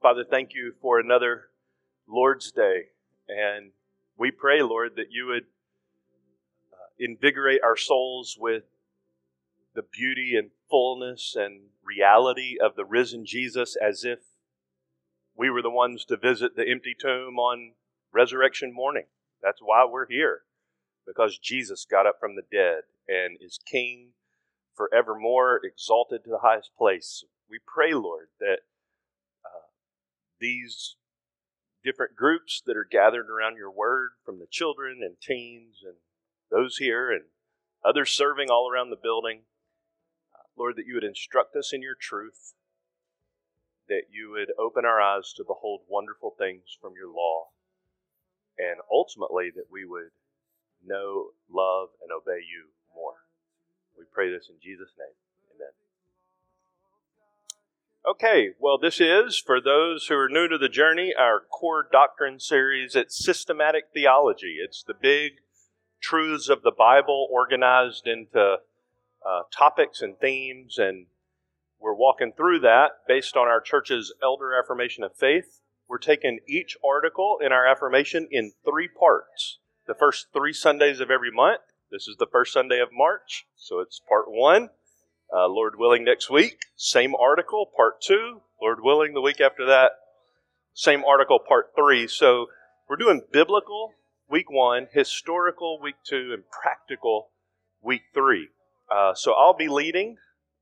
Father, thank you for another Lord's Day. And we pray, Lord, that you would uh, invigorate our souls with the beauty and fullness and reality of the risen Jesus as if we were the ones to visit the empty tomb on resurrection morning. That's why we're here, because Jesus got up from the dead and is King forevermore, exalted to the highest place. We pray, Lord, that these different groups that are gathered around your word from the children and teens and those here and others serving all around the building. Uh, Lord, that you would instruct us in your truth, that you would open our eyes to behold wonderful things from your law, and ultimately that we would know, love, and obey you more. We pray this in Jesus' name. Okay, well, this is, for those who are new to the journey, our core doctrine series. It's systematic theology. It's the big truths of the Bible organized into uh, topics and themes, and we're walking through that based on our church's elder affirmation of faith. We're taking each article in our affirmation in three parts. The first three Sundays of every month. This is the first Sunday of March, so it's part one. Uh, Lord willing, next week, same article, part two. Lord willing, the week after that, same article, part three. So we're doing biblical week one, historical week two, and practical week three. Uh, so I'll be leading.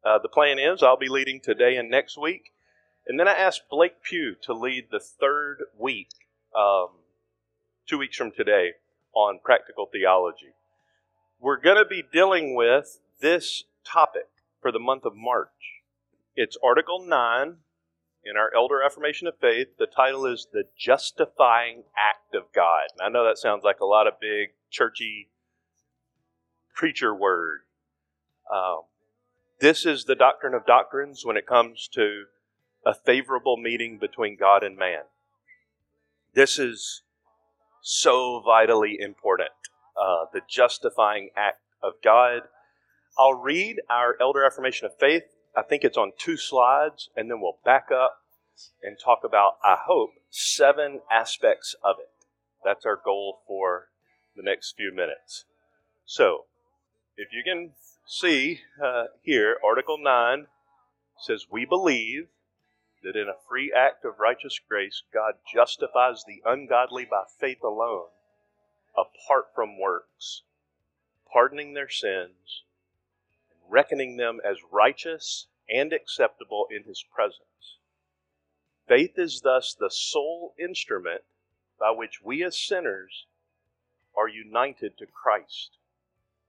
Uh, the plan is I'll be leading today and next week. And then I asked Blake Pugh to lead the third week, um, two weeks from today, on practical theology. We're going to be dealing with this topic for the month of March. It's Article 9 in our Elder Affirmation of Faith. The title is The Justifying Act of God. And I know that sounds like a lot of big, churchy preacher word. Um, this is the doctrine of doctrines when it comes to a favorable meeting between God and man. This is so vitally important. Uh, the justifying act of God I'll read our elder affirmation of faith. I think it's on two slides, and then we'll back up and talk about, I hope, seven aspects of it. That's our goal for the next few minutes. So, if you can see uh, here, Article 9 says, We believe that in a free act of righteous grace, God justifies the ungodly by faith alone, apart from works, pardoning their sins reckoning them as righteous and acceptable in his presence. Faith is thus the sole instrument by which we as sinners are united to Christ,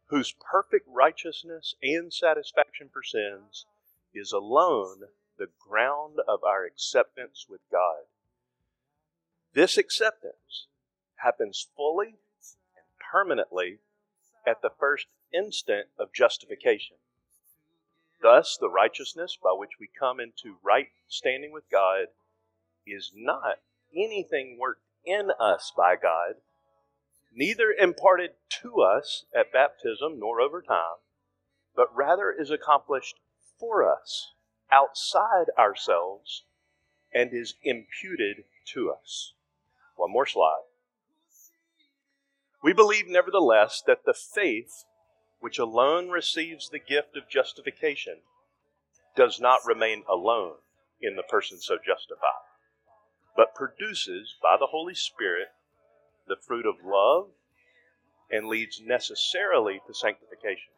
whose perfect righteousness and satisfaction for sins is alone the ground of our acceptance with God. This acceptance happens fully and permanently at the first instant of justification. Thus, the righteousness by which we come into right standing with God is not anything worked in us by God, neither imparted to us at baptism nor over time, but rather is accomplished for us outside ourselves and is imputed to us. One more slide. We believe, nevertheless, that the faith which alone receives the gift of justification, does not remain alone in the person so justified, but produces by the Holy Spirit the fruit of love and leads necessarily to sanctification.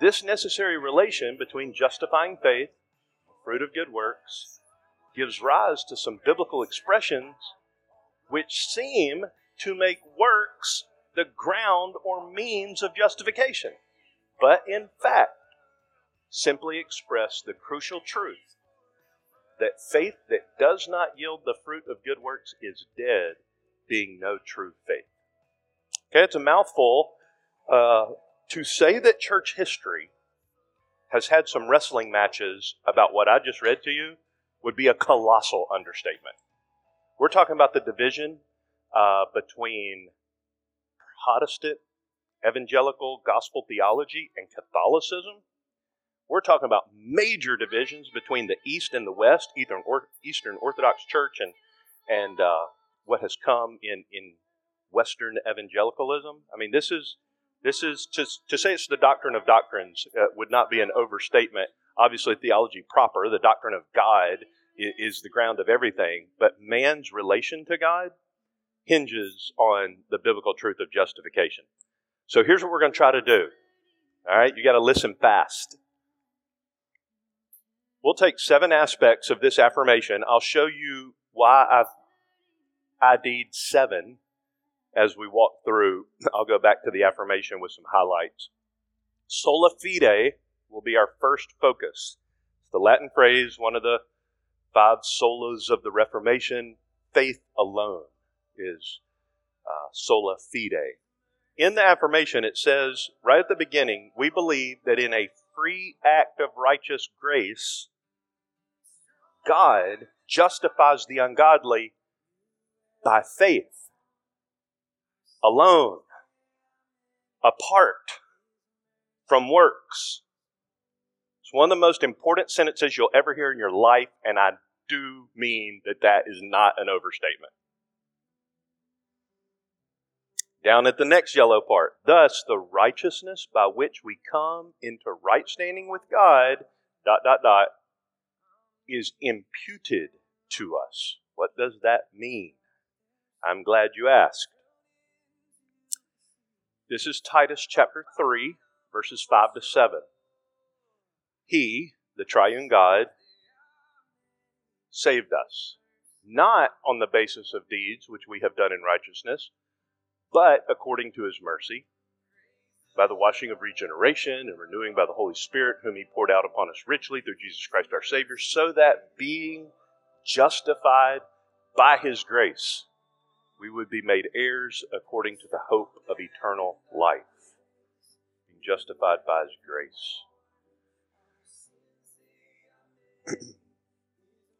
This necessary relation between justifying faith, fruit of good works, gives rise to some biblical expressions which seem to make works the ground or means of justification, but in fact simply express the crucial truth that faith that does not yield the fruit of good works is dead, being no true faith. Okay, it's a mouthful. Uh, to say that church history has had some wrestling matches about what I just read to you would be a colossal understatement. We're talking about the division uh, between Protestant evangelical gospel theology and Catholicism. We're talking about major divisions between the East and the West, Eastern, Eastern Orthodox Church and, and uh, what has come in, in Western evangelicalism. I mean, this is, this is to, to say it's the doctrine of doctrines uh, would not be an overstatement. Obviously, theology proper, the doctrine of God, is, is the ground of everything, but man's relation to God hinges on the biblical truth of justification. So here's what we're going to try to do. All right, you got to listen fast. We'll take seven aspects of this affirmation. I'll show you why I've ID'd seven as we walk through. I'll go back to the affirmation with some highlights. Sola fide will be our first focus. It's the Latin phrase, one of the five solas of the Reformation. Faith alone is uh, sola fide. In the affirmation, it says right at the beginning, we believe that in a free act of righteous grace, God justifies the ungodly by faith alone, apart from works. It's one of the most important sentences you'll ever hear in your life, and I do mean that that is not an overstatement. Down at the next yellow part, thus the righteousness by which we come into right standing with God, dot, dot, dot, is imputed to us. What does that mean? I'm glad you asked. This is Titus chapter 3, verses 5 to 7. He, the triune God, saved us, not on the basis of deeds which we have done in righteousness, but according to his mercy, by the washing of regeneration and renewing by the Holy Spirit, whom he poured out upon us richly through Jesus Christ our Savior, so that being justified by his grace, we would be made heirs according to the hope of eternal life. Being justified by His grace.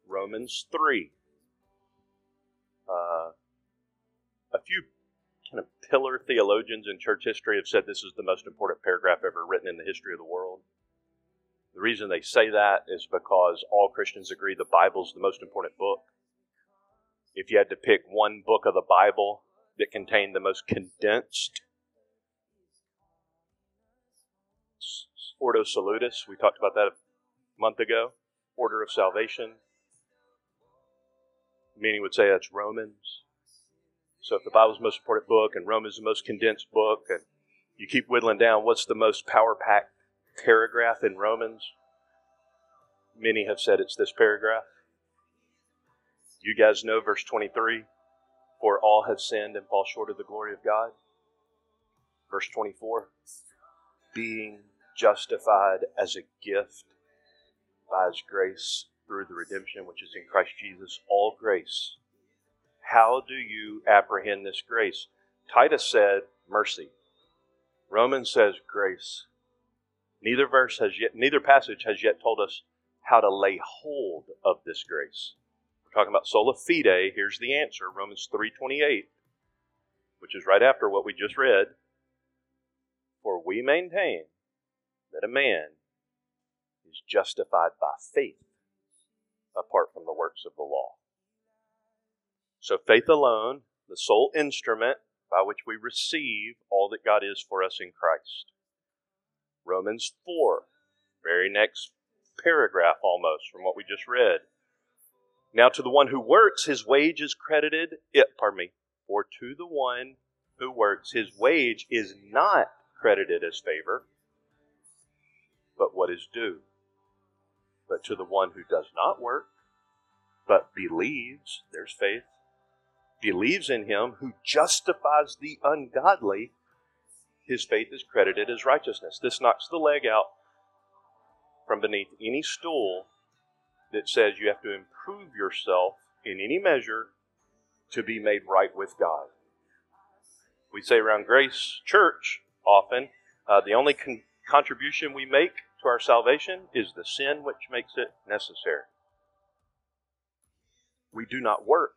Romans 3. Uh, a few kind of pillar theologians in church history have said this is the most important paragraph ever written in the history of the world. The reason they say that is because all Christians agree the Bible is the most important book if you had to pick one book of the Bible that contained the most condensed Ordo Salutis, we talked about that a month ago, order of salvation. Meaning would say that's Romans. So if the Bible's the most important book and Romans is the most condensed book, and you keep whittling down, what's the most power packed paragraph in Romans? Many have said it's this paragraph. You guys know verse 23 For all have sinned and fall short of the glory of God. Verse 24 Being justified as a gift by His grace through the redemption which is in Christ Jesus, all grace. How do you apprehend this grace? Titus said mercy. Romans says grace. Neither verse has yet, neither passage has yet told us how to lay hold of this grace We're talking about sola fide, here's the answer, Romans 3:28, which is right after what we just read. For we maintain that a man is justified by faith apart from the works of the law. So faith alone, the sole instrument by which we receive all that God is for us in Christ. Romans 4, very next paragraph almost from what we just read. Now to the one who works, his wage is credited, it, pardon me, for to the one who works, his wage is not credited as favor, but what is due. But to the one who does not work, but believes, there's faith, believes in him who justifies the ungodly, his faith is credited as righteousness. This knocks the leg out from beneath any stool that says you have to improve yourself in any measure to be made right with God. We say around Grace Church often uh, the only con- contribution we make to our salvation is the sin which makes it necessary. We do not work,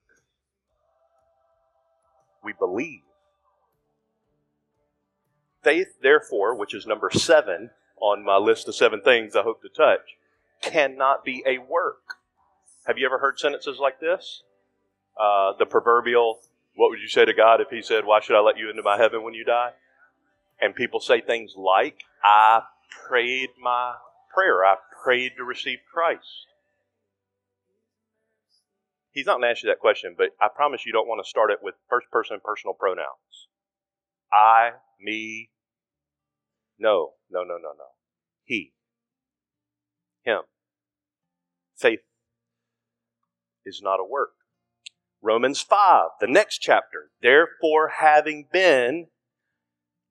we believe. Faith, therefore, which is number seven on my list of seven things I hope to touch, cannot be a work. Have you ever heard sentences like this? Uh, the proverbial, what would you say to God if He said, Why should I let you into my heaven when you die? And people say things like, I prayed my prayer, I prayed to receive Christ. He's not going to ask you that question, but I promise you don't want to start it with first person personal pronouns. I, me. No, no, no, no, no. He. Him. Faith is not a work. Romans 5, the next chapter. Therefore, having been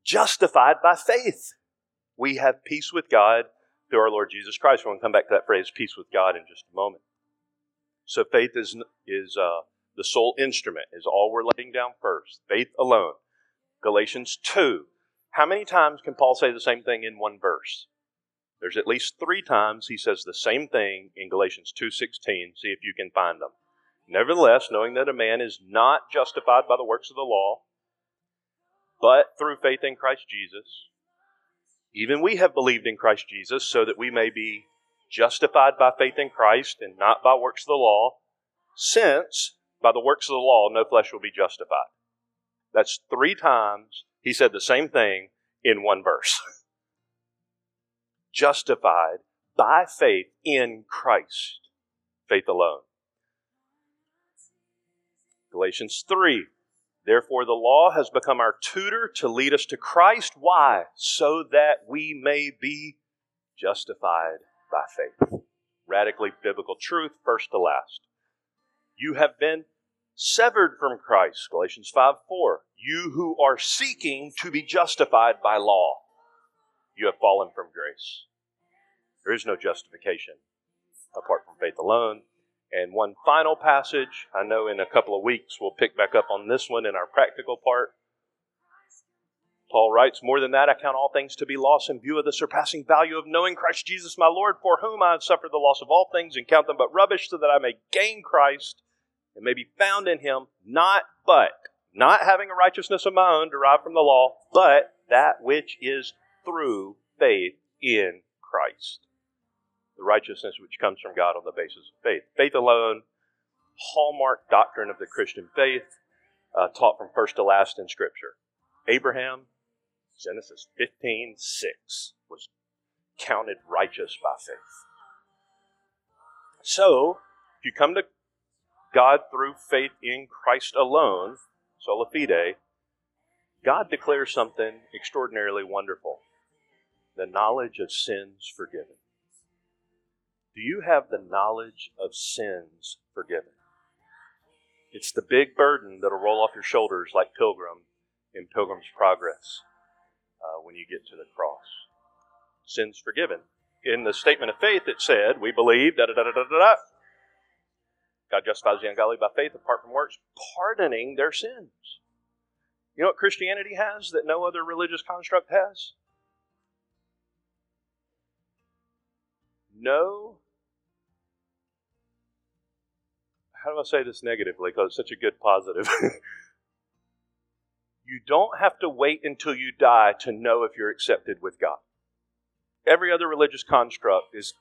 justified by faith, we have peace with God through our Lord Jesus Christ. We're going to come back to that phrase, peace with God, in just a moment. So faith is, is uh, the sole instrument, is all we're laying down first. Faith alone. Galatians 2. How many times can Paul say the same thing in one verse? There's at least three times he says the same thing in Galatians 2.16. See if you can find them. Nevertheless, knowing that a man is not justified by the works of the law, but through faith in Christ Jesus, even we have believed in Christ Jesus so that we may be justified by faith in Christ and not by works of the law, since by the works of the law no flesh will be justified. That's three times he said the same thing in one verse. justified by faith in Christ. Faith alone. Galatians 3. Therefore, the law has become our tutor to lead us to Christ. Why? So that we may be justified by faith. Radically biblical truth, first to last. You have been severed from Christ. Galatians 5 4. You who are seeking to be justified by law you have fallen from grace. There is no justification apart from faith alone. And one final passage, I know in a couple of weeks we'll pick back up on this one in our practical part. Paul writes, More than that, I count all things to be lost in view of the surpassing value of knowing Christ Jesus my Lord, for whom I have suffered the loss of all things, and count them but rubbish, so that I may gain Christ and may be found in him, not but, not having a righteousness of my own derived from the law, but that which is through faith in Christ. The righteousness which comes from God on the basis of faith. Faith alone, hallmark doctrine of the Christian faith, uh, taught from first to last in Scripture. Abraham, Genesis 15 6, was counted righteous by faith. So, if you come to God through faith in Christ alone, sola fide, God declares something extraordinarily wonderful the knowledge of sins forgiven. Do you have the knowledge of sins forgiven? It's the big burden that'll roll off your shoulders like Pilgrim in Pilgrim's Progress uh, when you get to the cross. Sins forgiven. In the statement of faith, it said, We believe, da da da da da da. God justifies the ungodly by faith apart from works, pardoning their sins. You know what Christianity has that no other religious construct has? No. How do I say this negatively? Because it's such a good positive. you don't have to wait until you die to know if you're accepted with God. Every other religious construct is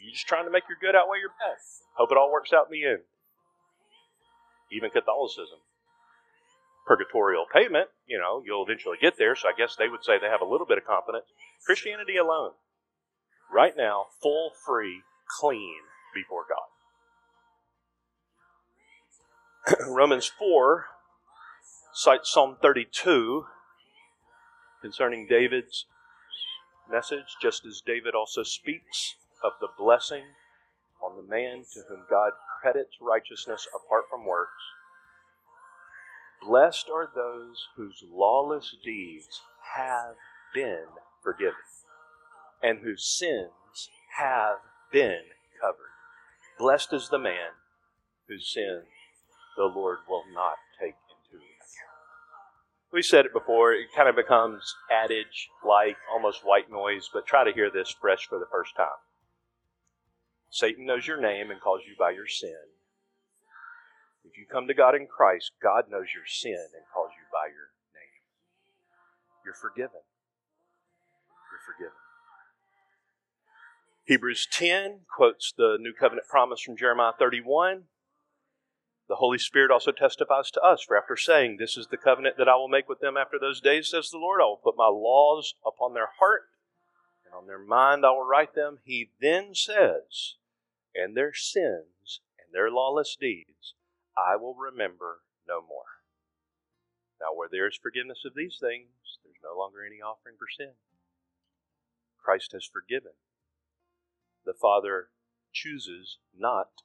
you're just trying to make your good outweigh your bad. Hope it all works out in the end. Even Catholicism purgatorial payment, you know, you'll eventually get there. So I guess they would say they have a little bit of confidence. Christianity alone, right now, full, free, clean before God. Romans 4 cites Psalm 32 concerning David's message, just as David also speaks of the blessing on the man to whom God credits righteousness apart from works Blessed are those whose lawless deeds have been forgiven and whose sins have been covered. Blessed is the man whose sin the Lord will not. We said it before, it kind of becomes adage like, almost white noise, but try to hear this fresh for the first time. Satan knows your name and calls you by your sin. If you come to God in Christ, God knows your sin and calls you by your name. You're forgiven. You're forgiven. Hebrews 10 quotes the new covenant promise from Jeremiah 31. The Holy Spirit also testifies to us, for after saying, This is the covenant that I will make with them after those days, says the Lord, I will put my laws upon their heart, and on their mind I will write them. He then says, And their sins and their lawless deeds I will remember no more. Now, where there is forgiveness of these things, there's no longer any offering for sin. Christ has forgiven. The Father chooses not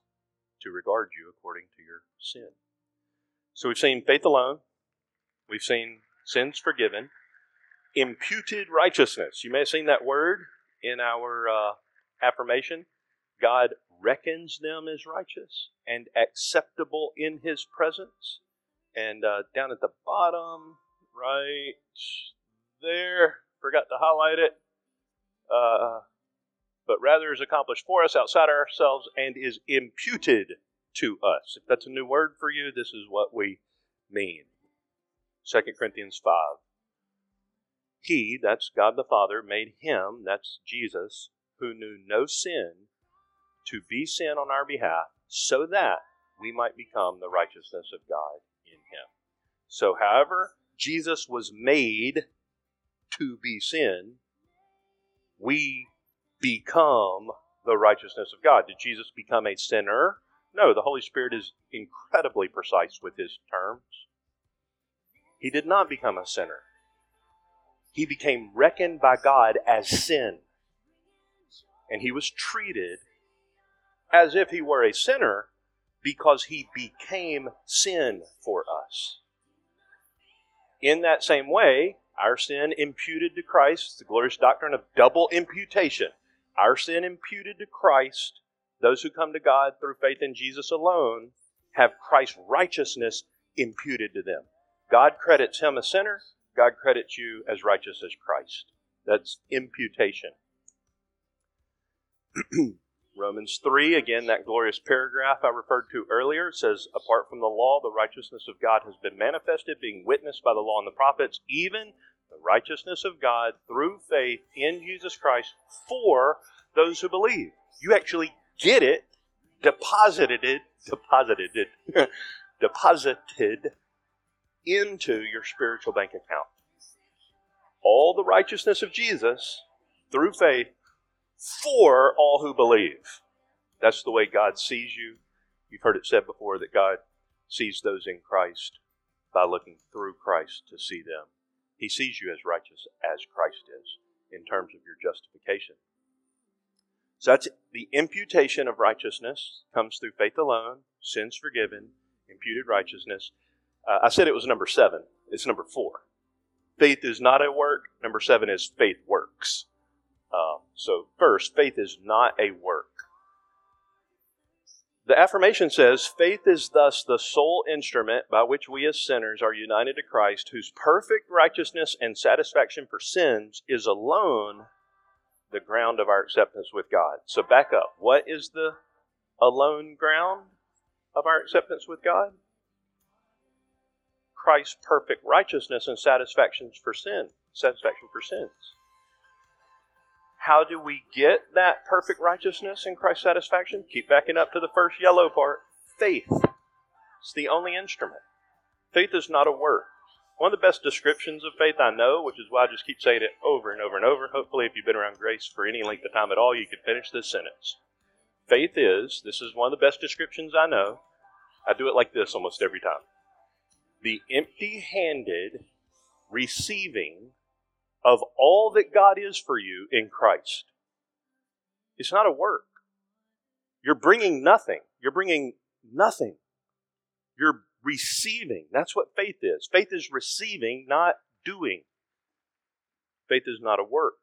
to regard you according to your sin. So we've seen faith alone, we've seen sins forgiven, imputed righteousness. You may have seen that word in our uh, affirmation. God reckons them as righteous and acceptable in his presence. And uh, down at the bottom, right there, forgot to highlight it. Uh, but rather is accomplished for us outside ourselves and is imputed to us. If that's a new word for you, this is what we mean. 2 Corinthians 5. He, that's God the Father, made him, that's Jesus, who knew no sin, to be sin on our behalf, so that we might become the righteousness of God in him. So, however, Jesus was made to be sin, we become the righteousness of God. Did Jesus become a sinner? No, the Holy Spirit is incredibly precise with his terms. He did not become a sinner. He became reckoned by God as sin. And he was treated as if he were a sinner because he became sin for us. In that same way, our sin imputed to Christ, the glorious doctrine of double imputation our sin imputed to Christ, those who come to God through faith in Jesus alone have Christ's righteousness imputed to them. God credits him a sinner, God credits you as righteous as Christ. That's imputation. Romans 3, again, that glorious paragraph I referred to earlier, says, Apart from the law, the righteousness of God has been manifested, being witnessed by the law and the prophets, even the righteousness of God through faith in Jesus Christ for those who believe. You actually get it deposited it, deposited it, deposited into your spiritual bank account. All the righteousness of Jesus through faith for all who believe. That's the way God sees you. You've heard it said before that God sees those in Christ by looking through Christ to see them. He sees you as righteous as Christ is in terms of your justification. So that's the imputation of righteousness comes through faith alone, sins forgiven, imputed righteousness. Uh, I said it was number seven. It's number four. Faith is not a work. Number seven is faith works. Uh, so first, faith is not a work. The affirmation says, Faith is thus the sole instrument by which we as sinners are united to Christ, whose perfect righteousness and satisfaction for sins is alone the ground of our acceptance with God. So back up. What is the alone ground of our acceptance with God? Christ's perfect righteousness and satisfaction for sin, satisfaction for sins. How do we get that perfect righteousness and Christ's satisfaction? Keep backing up to the first yellow part. Faith. It's the only instrument. Faith is not a work. One of the best descriptions of faith I know, which is why I just keep saying it over and over and over. Hopefully, if you've been around grace for any length of time at all, you could finish this sentence. Faith is, this is one of the best descriptions I know. I do it like this almost every time the empty handed receiving of all that God is for you in Christ. It's not a work. You're bringing nothing. You're bringing nothing. You're receiving. That's what faith is. Faith is receiving, not doing. Faith is not a work.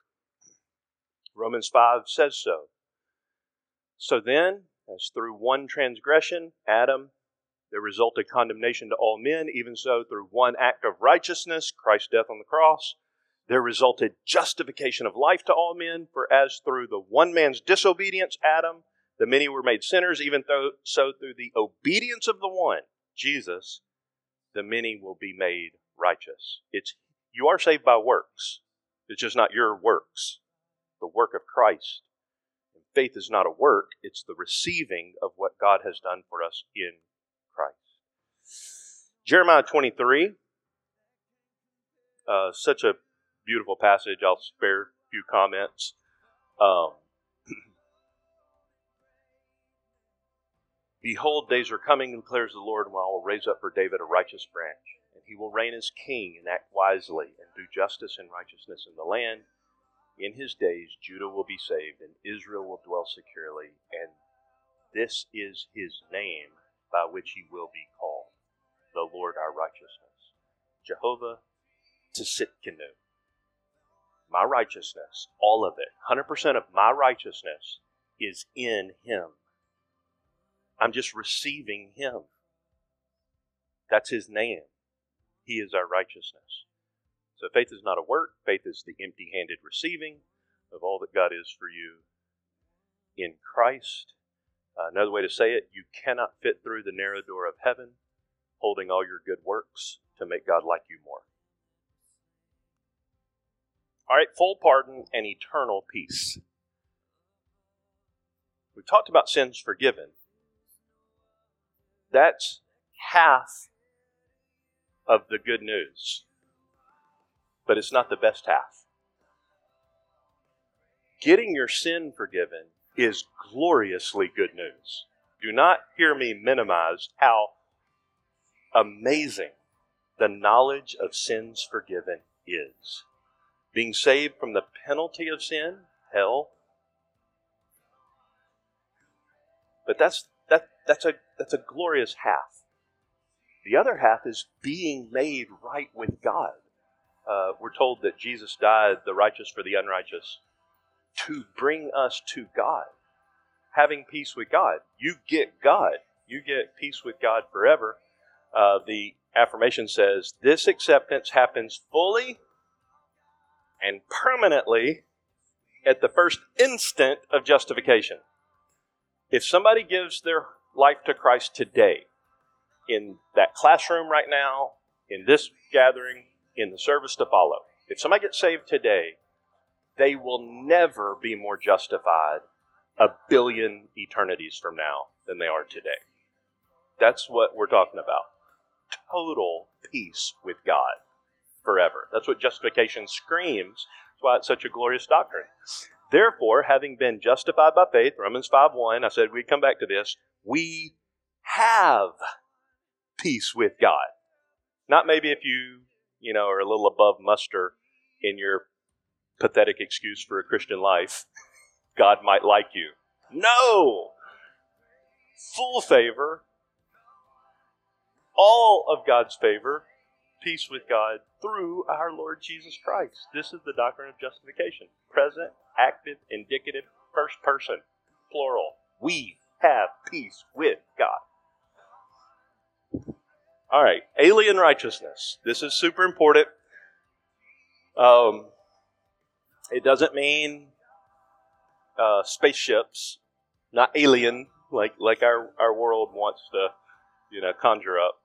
Romans 5 says so. So then, as through one transgression, Adam, there resulted condemnation to all men, even so, through one act of righteousness, Christ's death on the cross, there resulted justification of life to all men, for as through the one man's disobedience, Adam, the many were made sinners, even though so through the obedience of the one, Jesus, the many will be made righteous. It's you are saved by works. It's just not your works. The work of Christ. And faith is not a work, it's the receiving of what God has done for us in Christ. Jeremiah 23, uh, such a beautiful passage. I'll spare a few comments. Um, Behold, days are coming, declares the Lord, when I will raise up for David a righteous branch, and he will reign as king and act wisely and do justice and righteousness in the land. In his days, Judah will be saved, and Israel will dwell securely, and this is his name by which he will be called, the Lord our righteousness. Jehovah Tsidkenu. My righteousness, all of it, 100% of my righteousness is in him. I'm just receiving him. That's his name. He is our righteousness. So faith is not a work, faith is the empty handed receiving of all that God is for you in Christ. Uh, another way to say it, you cannot fit through the narrow door of heaven holding all your good works to make God like you more. All right, full pardon and eternal peace. We've talked about sins forgiven. That's half of the good news, but it's not the best half. Getting your sin forgiven is gloriously good news. Do not hear me minimize how amazing the knowledge of sins forgiven is being saved from the penalty of sin, hell. But that's that that's a that's a glorious half. The other half is being made right with God. Uh, we're told that Jesus died, the righteous for the unrighteous, to bring us to God, having peace with God. You get God. You get peace with God forever. Uh, the affirmation says this acceptance happens fully and permanently at the first instant of justification. If somebody gives their life to Christ today, in that classroom right now, in this gathering, in the service to follow, if somebody gets saved today, they will never be more justified a billion eternities from now than they are today. That's what we're talking about. Total peace with God forever. That's what justification screams. That's why it's such a glorious doctrine. Therefore, having been justified by faith, Romans 5 1, I said we'd come back to this, we have peace with God. Not maybe if you, you know, are a little above muster in your pathetic excuse for a Christian life, God might like you. No! Full favor, all of God's favor, peace with God through our Lord Jesus Christ. This is the doctrine of justification. Present, active, indicative, first person, plural. We have peace with God. All right, alien righteousness. This is super important. Um, it doesn't mean uh, spaceships, not alien like like our, our world wants to, you know, conjure up.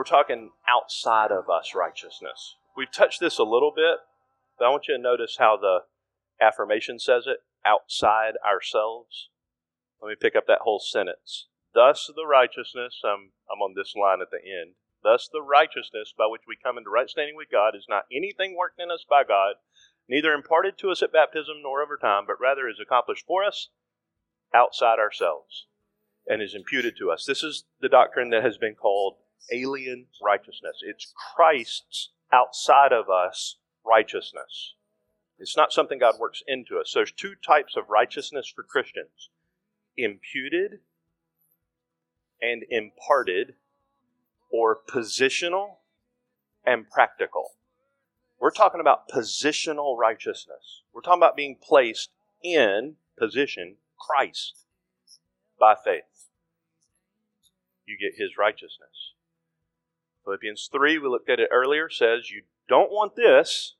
We're talking outside of us righteousness. We've touched this a little bit, but I want you to notice how the affirmation says it outside ourselves. Let me pick up that whole sentence. Thus the righteousness, I'm, I'm on this line at the end. Thus the righteousness by which we come into right standing with God is not anything worked in us by God, neither imparted to us at baptism nor over time, but rather is accomplished for us outside ourselves and is imputed to us. This is the doctrine that has been called alien righteousness. It's Christ's outside of us righteousness. It's not something God works into us. So there's two types of righteousness for Christians imputed and imparted, or positional and practical. We're talking about positional righteousness. We're talking about being placed in position Christ by faith. You get his righteousness. Philippians 3, we looked at it earlier, says you don't want this,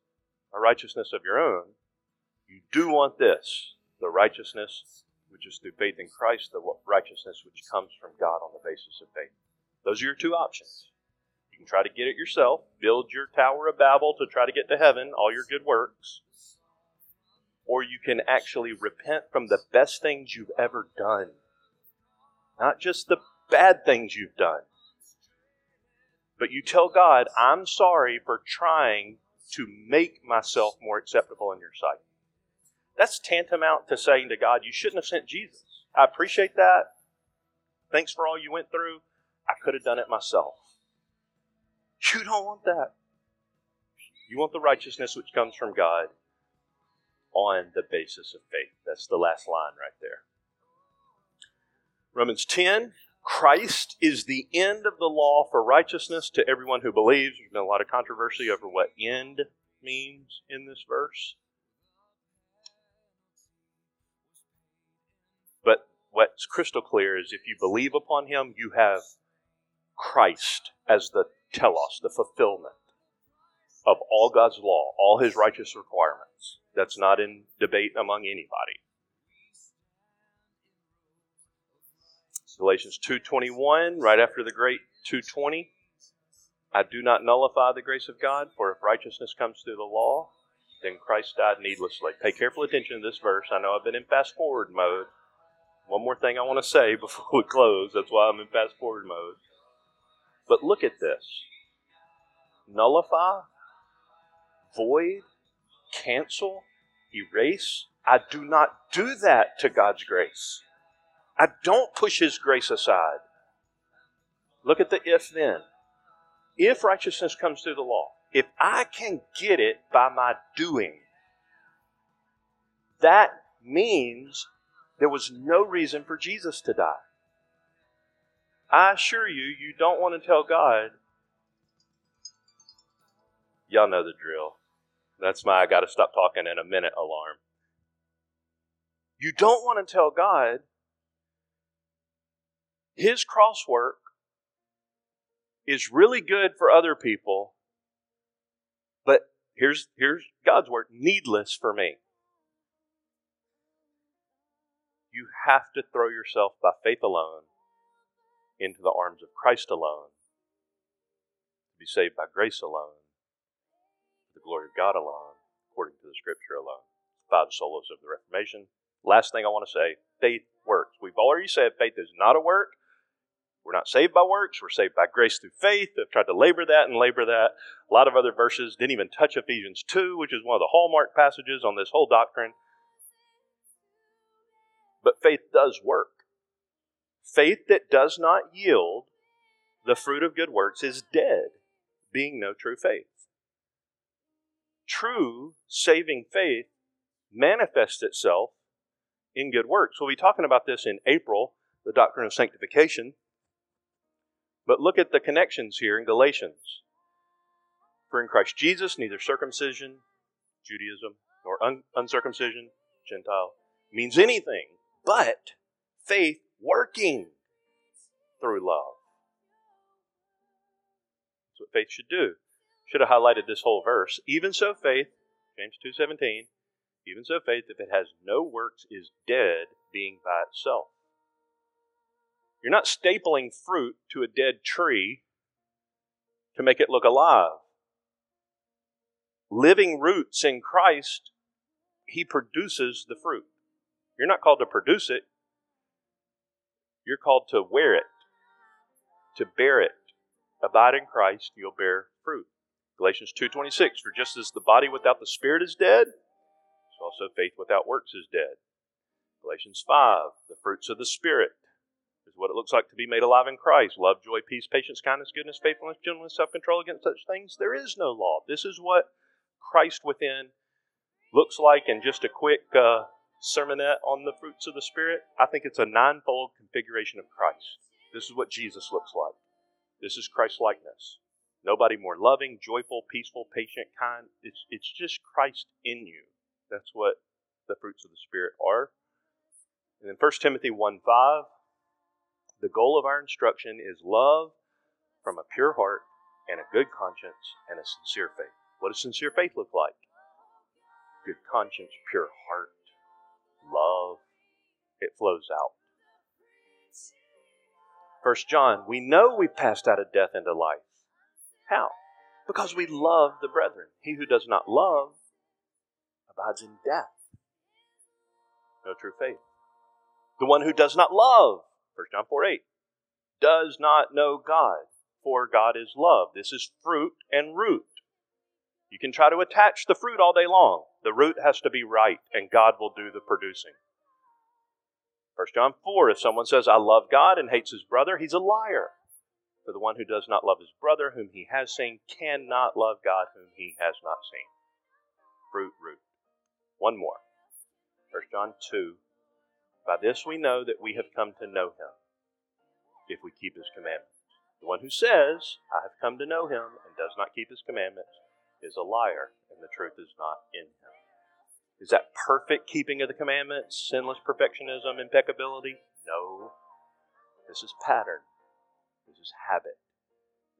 a righteousness of your own. You do want this, the righteousness which is through faith in Christ, the righteousness which comes from God on the basis of faith. Those are your two options. You can try to get it yourself, build your Tower of Babel to try to get to heaven, all your good works. or you can actually repent from the best things you've ever done. Not just the bad things you've done. But you tell God, I'm sorry for trying to make myself more acceptable in your sight. That's tantamount to saying to God, You shouldn't have sent Jesus. I appreciate that. Thanks for all you went through. I could have done it myself. You don't want that. You want the righteousness which comes from God on the basis of faith. That's the last line right there. Romans 10 Christ is the end of the law for righteousness to everyone who believes. There's been a lot of controversy over what end means in this verse. But what's crystal clear is if you believe upon him, you have Christ as the telos, the fulfillment of all God's law, all his righteous requirements. That's not in debate among anybody. Galatians 2:21, right after the great 2:20, I do not nullify the grace of God, for if righteousness comes through the law, then Christ died needlessly. Pay careful attention to this verse. I know I've been in fast forward mode. One more thing I want to say before we close. That's why I'm in fast forward mode. But look at this. Nullify, void, cancel, erase. I do not do that to God's grace. I don't push His grace aside. Look at the if then. If righteousness comes through the law, if I can get it by my doing, that means there was no reason for Jesus to die. I assure you, you don't want to tell God, y'all know the drill. That's my I got to stop talking in a minute alarm. You don't want to tell God, his cross work is really good for other people, but here's, here's God's work needless for me. You have to throw yourself by faith alone into the arms of Christ alone, to be saved by grace alone, the glory of God alone, according to the Scripture alone. Five solas of the Reformation. Last thing I want to say faith works. We've already said faith is not a work, we're not saved by works, we're saved by grace through faith. I've tried to labor that and labor that. A lot of other verses didn't even touch Ephesians 2, which is one of the hallmark passages on this whole doctrine. But faith does work. Faith that does not yield the fruit of good works is dead, being no true faith. True saving faith manifests itself in good works. We'll be talking about this in April, the doctrine of sanctification. But look at the connections here in Galatians. For in Christ Jesus, neither circumcision, Judaism, nor un- uncircumcision, Gentile, means anything but faith working through love. That's what faith should do. Should have highlighted this whole verse. Even so, faith, James 2.17, even so, faith, if it has no works, is dead, being by itself. You're not stapling fruit to a dead tree to make it look alive. Living roots in Christ, He produces the fruit. You're not called to produce it, you're called to wear it, to bear it. Abide in Christ, you'll bear fruit. Galatians 2:26 For just as the body without the spirit is dead, so also faith without works is dead. Galatians 5 The fruits of the spirit what it looks like to be made alive in Christ. Love, joy, peace, patience, kindness, goodness, faithfulness, gentleness, self control. Against such things, there is no law. This is what Christ within looks like in just a quick uh, sermonette on the fruits of the Spirit. I think it's a ninefold configuration of Christ. This is what Jesus looks like. This is Christ likeness. Nobody more loving, joyful, peaceful, patient, kind. It's, it's just Christ in you. That's what the fruits of the Spirit are. And then 1 Timothy 1 5, the goal of our instruction is love from a pure heart and a good conscience and a sincere faith. What does sincere faith look like? Good conscience, pure heart, love. It flows out. First John, we know we've passed out of death into life. How? Because we love the brethren. He who does not love abides in death. no true faith. The one who does not love, 1 John 4 8, does not know God, for God is love. This is fruit and root. You can try to attach the fruit all day long. The root has to be right, and God will do the producing. 1 John 4 If someone says, I love God and hates his brother, he's a liar. For the one who does not love his brother, whom he has seen, cannot love God, whom he has not seen. Fruit, root. One more. 1 John 2 By this we know that we have come to know him, if we keep his commandments. The one who says, I have come to know him, and does not keep his commandments, is a liar, and the truth is not in him. Is that perfect keeping of the commandments, sinless perfectionism, impeccability? No. This is pattern. This is habit.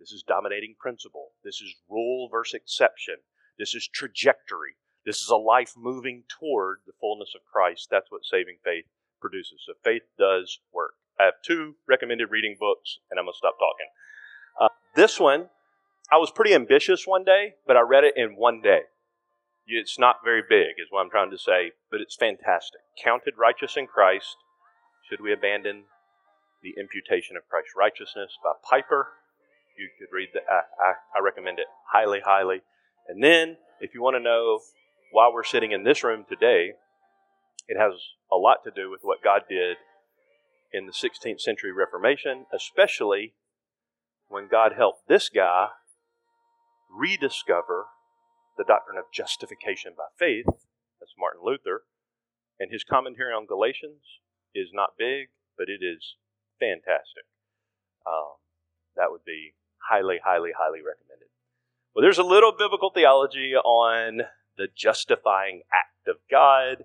This is dominating principle. This is rule versus exception. This is trajectory. This is a life moving toward the fullness of Christ. That's what saving faith produces. So faith does work. I have two recommended reading books, and I'm going to stop talking. Uh, this one, I was pretty ambitious one day, but I read it in one day. It's not very big, is what I'm trying to say, but it's fantastic. Counted righteous in Christ. Should we abandon the imputation of Christ's righteousness by Piper? You could read that. I, I, I recommend it highly, highly. And then, if you want to know why we're sitting in this room today, it has a lot to do with what God did in the 16th century Reformation, especially when God helped this guy rediscover the doctrine of justification by faith. That's Martin Luther. And his commentary on Galatians is not big, but it is fantastic. Um, that would be highly, highly, highly recommended. Well, there's a little biblical theology on the justifying act of God